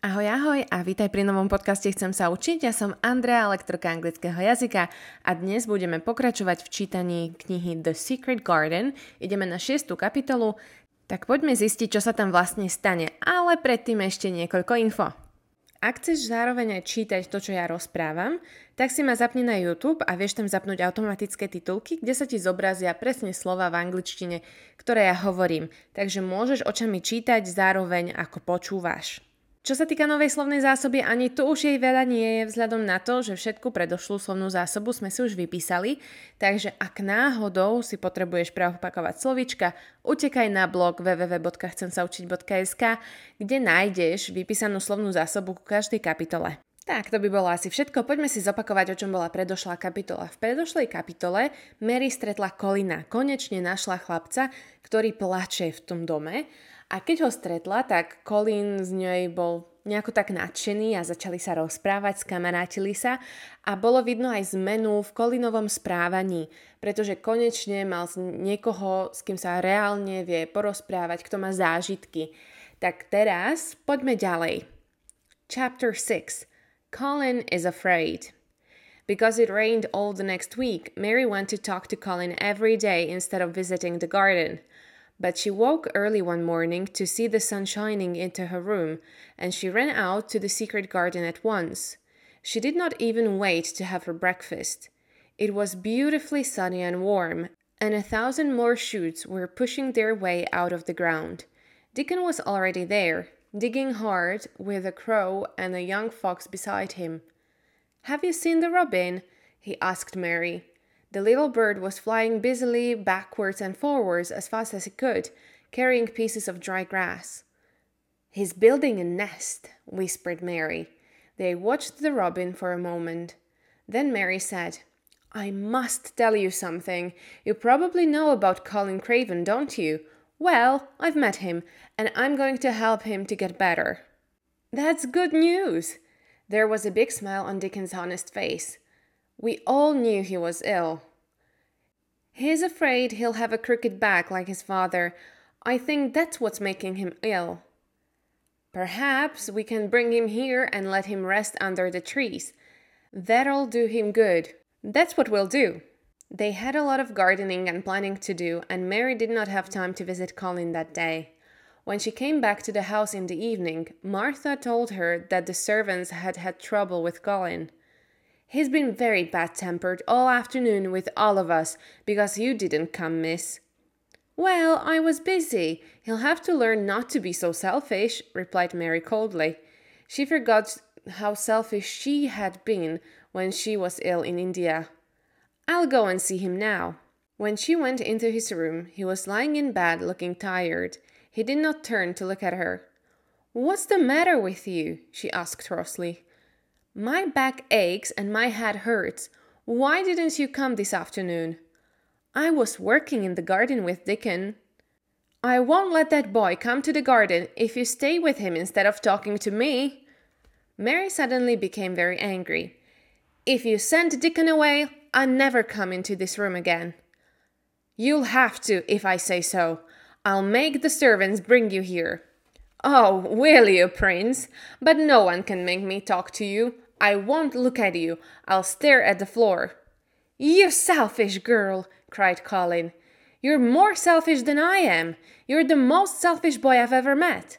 Ahoj, ahoj a vítaj pri novom podcaste Chcem sa učiť. Ja som Andrea, lektorka anglického jazyka a dnes budeme pokračovať v čítaní knihy The Secret Garden. Ideme na šiestu kapitolu, tak poďme zistiť, čo sa tam vlastne stane, ale predtým ešte niekoľko info. Ak chceš zároveň aj čítať to, čo ja rozprávam, tak si ma zapni na YouTube a vieš tam zapnúť automatické titulky, kde sa ti zobrazia presne slova v angličtine, ktoré ja hovorím. Takže môžeš očami čítať zároveň ako počúvaš. Čo sa týka novej slovnej zásoby, ani tu už jej veľa nie je vzhľadom na to, že všetku predošlú slovnú zásobu sme si už vypísali, takže ak náhodou si potrebuješ preopakovať slovička, utekaj na blog www.chcemsaučiť.sk, kde nájdeš vypísanú slovnú zásobu ku každej kapitole. Tak, to by bolo asi všetko. Poďme si zopakovať, o čom bola predošlá kapitola. V predošlej kapitole Mary stretla Kolina. Konečne našla chlapca, ktorý plače v tom dome a keď ho stretla, tak Colin z nej bol nejako tak nadšený a začali sa rozprávať, skamarátili sa a bolo vidno aj zmenu v Colinovom správaní, pretože konečne mal niekoho, s kým sa reálne vie porozprávať, kto má zážitky. Tak teraz poďme ďalej. Chapter 6 Colin is afraid. Because it rained all the next week, Mary went to talk to Colin every day instead of visiting the garden. But she woke early one morning to see the sun shining into her room, and she ran out to the secret garden at once. She did not even wait to have her breakfast. It was beautifully sunny and warm, and a thousand more shoots were pushing their way out of the ground. Dickon was already there, digging hard, with a crow and a young fox beside him. Have you seen the robin? he asked Mary. The little bird was flying busily backwards and forwards as fast as he could, carrying pieces of dry grass. He's building a nest, whispered Mary. They watched the robin for a moment. Then Mary said, I must tell you something. You probably know about Colin Craven, don't you? Well, I've met him, and I'm going to help him to get better. That's good news. There was a big smile on Dickon's honest face. We all knew he was ill. He's afraid he'll have a crooked back like his father. I think that's what's making him ill. Perhaps we can bring him here and let him rest under the trees. That'll do him good. That's what we'll do. They had a lot of gardening and planning to do, and Mary did not have time to visit Colin that day. When she came back to the house in the evening, Martha told her that the servants had had trouble with Colin. He's been very bad tempered all afternoon with all of us because you didn't come, miss. Well, I was busy. He'll have to learn not to be so selfish, replied Mary coldly. She forgot how selfish she had been when she was ill in India. I'll go and see him now. When she went into his room, he was lying in bed looking tired. He did not turn to look at her. What's the matter with you? she asked crossly. My back aches and my head hurts. Why didn't you come this afternoon? I was working in the garden with Dickon. I won't let that boy come to the garden if you stay with him instead of talking to me. Mary suddenly became very angry. If you send Dickon away, I'll never come into this room again. You'll have to if I say so. I'll make the servants bring you here. Oh, will you, Prince? But no one can make me talk to you. I won't look at you. I'll stare at the floor. You selfish girl, cried Colin. You're more selfish than I am. You're the most selfish boy I've ever met.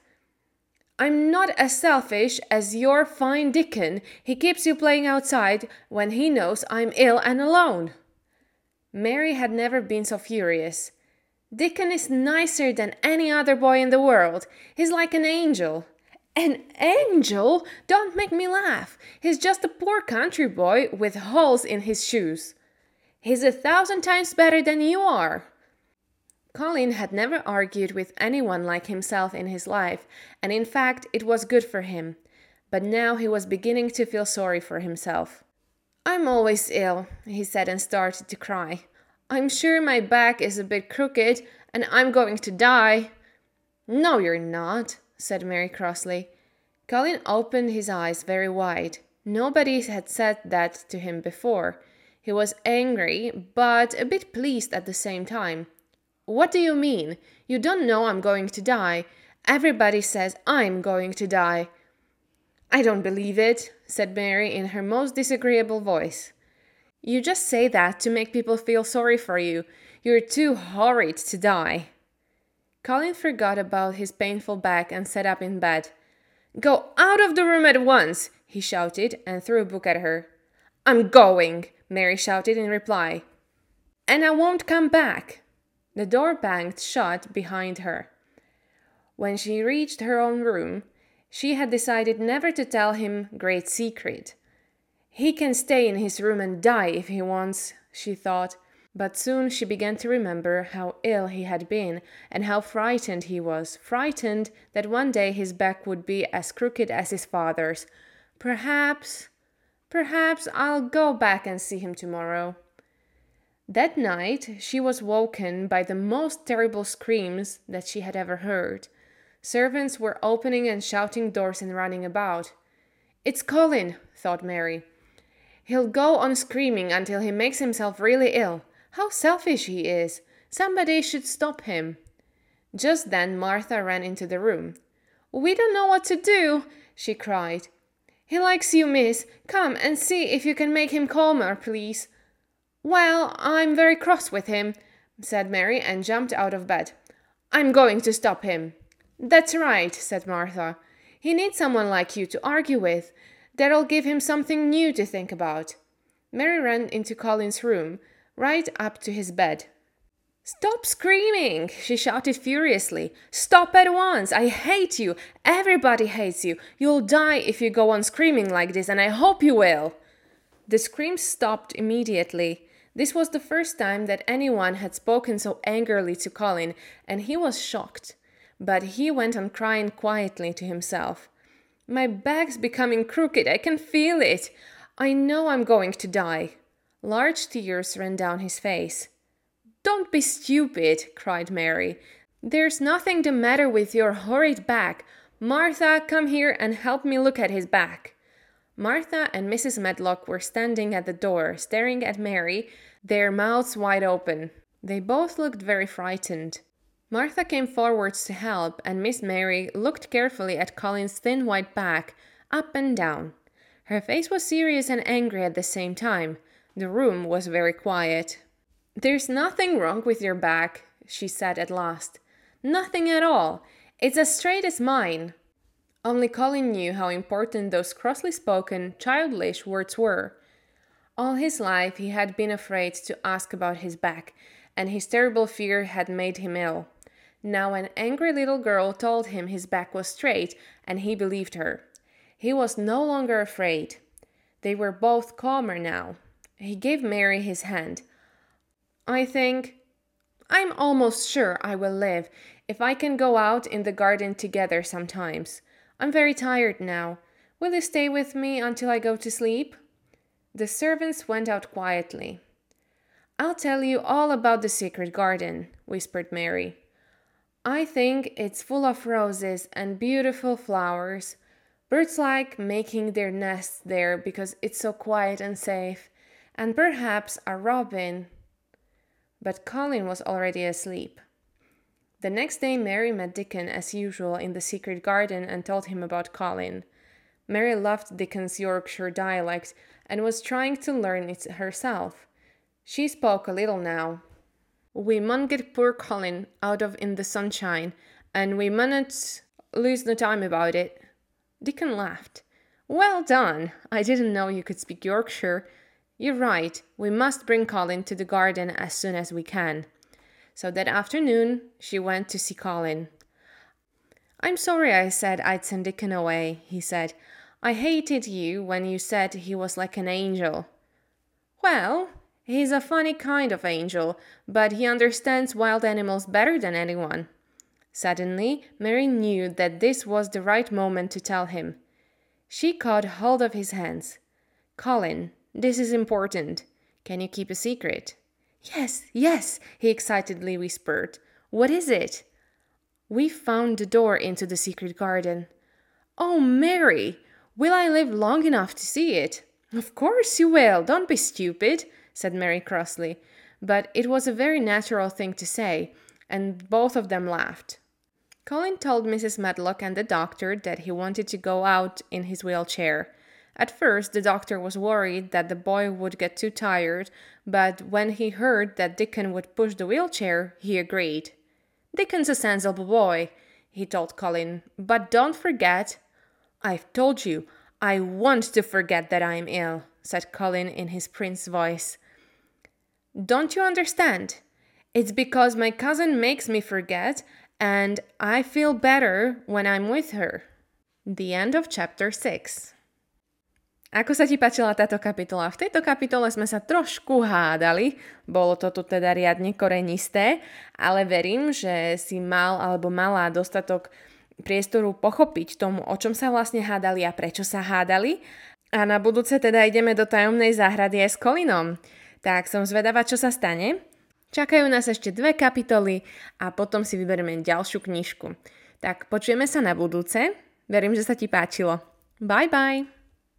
I'm not as selfish as your fine Dickon. He keeps you playing outside when he knows I'm ill and alone. Mary had never been so furious. Dickon is nicer than any other boy in the world. He's like an angel. An angel? Don't make me laugh. He's just a poor country boy with holes in his shoes. He's a thousand times better than you are. Colin had never argued with anyone like himself in his life, and in fact, it was good for him. But now he was beginning to feel sorry for himself. I'm always ill, he said and started to cry. I'm sure my back is a bit crooked and I'm going to die. No, you're not, said Mary crossly. Colin opened his eyes very wide. Nobody had said that to him before. He was angry, but a bit pleased at the same time. What do you mean? You don't know I'm going to die. Everybody says I'm going to die. I don't believe it, said Mary in her most disagreeable voice. You just say that to make people feel sorry for you. You're too horrid to die. Colin forgot about his painful back and sat up in bed. Go out of the room at once, he shouted and threw a book at her. I'm going, Mary shouted in reply. And I won't come back. The door banged shut behind her. When she reached her own room, she had decided never to tell him great secret. He can stay in his room and die if he wants, she thought. But soon she began to remember how ill he had been and how frightened he was, frightened that one day his back would be as crooked as his father's. Perhaps, perhaps I'll go back and see him tomorrow. That night she was woken by the most terrible screams that she had ever heard. Servants were opening and shouting doors and running about. It's Colin, thought Mary. He'll go on screaming until he makes himself really ill. How selfish he is! Somebody should stop him. Just then Martha ran into the room. We don't know what to do, she cried. He likes you, miss. Come and see if you can make him calmer, please. Well, I'm very cross with him, said Mary and jumped out of bed. I'm going to stop him. That's right, said Martha. He needs someone like you to argue with. That'll give him something new to think about. Mary ran into Colin's room, right up to his bed. Stop screaming! she shouted furiously. Stop at once! I hate you! Everybody hates you! You'll die if you go on screaming like this, and I hope you will! The screams stopped immediately. This was the first time that anyone had spoken so angrily to Colin, and he was shocked. But he went on crying quietly to himself. My back's becoming crooked. I can feel it. I know I'm going to die. Large tears ran down his face. Don't be stupid, cried Mary. There's nothing the matter with your horrid back. Martha, come here and help me look at his back. Martha and Mrs. Medlock were standing at the door, staring at Mary, their mouths wide open. They both looked very frightened. Martha came forwards to help, and Miss Mary looked carefully at Colin's thin white back, up and down. Her face was serious and angry at the same time. The room was very quiet. There's nothing wrong with your back, she said at last. Nothing at all. It's as straight as mine. Only Colin knew how important those crossly spoken, childish words were. All his life he had been afraid to ask about his back, and his terrible fear had made him ill. Now an angry little girl told him his back was straight, and he believed her. He was no longer afraid. They were both calmer now. He gave Mary his hand. I think, I'm almost sure I will live if I can go out in the garden together sometimes. I'm very tired now. Will you stay with me until I go to sleep? The servants went out quietly. I'll tell you all about the secret garden, whispered Mary. I think it's full of roses and beautiful flowers. Birds like making their nests there because it's so quiet and safe, and perhaps a robin. But Colin was already asleep. The next day, Mary met Dickon as usual in the secret garden and told him about Colin. Mary loved Dickon's Yorkshire dialect and was trying to learn it herself. She spoke a little now, we mun get poor Colin out of in the sunshine, and we munnot lose no time about it. Dickon laughed. Well done! I didn't know you could speak Yorkshire. You're right, we must bring Colin to the garden as soon as we can. So that afternoon she went to see Colin. I'm sorry I said I'd send Dickon away, he said. I hated you when you said he was like an angel. Well, He's a funny kind of angel, but he understands wild animals better than anyone. Suddenly, Mary knew that this was the right moment to tell him. She caught hold of his hands. Colin, this is important. Can you keep a secret? Yes, yes, he excitedly whispered. What is it? We found the door into the secret garden. Oh, Mary, will I live long enough to see it? Of course you will. Don't be stupid said Mary crossly, but it was a very natural thing to say, and both of them laughed. Colin told Mrs. Medlock and the doctor that he wanted to go out in his wheelchair. At first, the doctor was worried that the boy would get too tired, but when he heard that Dickon would push the wheelchair, he agreed. Dickon's a sensible boy, he told Colin, but don't forget. I've told you, I want to forget that I'm ill, said Colin in his prince voice. Don't you understand? It's because my cousin makes me forget, and I feel better when I'm with her. The end of chapter 6. Ako sa ti páčila táto kapitola? V tejto kapitole sme sa trošku hádali, bolo to tu teda riadne korenisté, ale verím, že si mal alebo mala dostatok priestoru pochopiť tomu, o čom sa vlastne hádali a prečo sa hádali. A na budúce teda ideme do tajomnej záhrady aj s Kolinom. Tak som zvedavá, čo sa stane. Čakajú nás ešte dve kapitoly a potom si vyberieme ďalšiu knižku. Tak počujeme sa na budúce. Verím, že sa ti páčilo. Bye bye!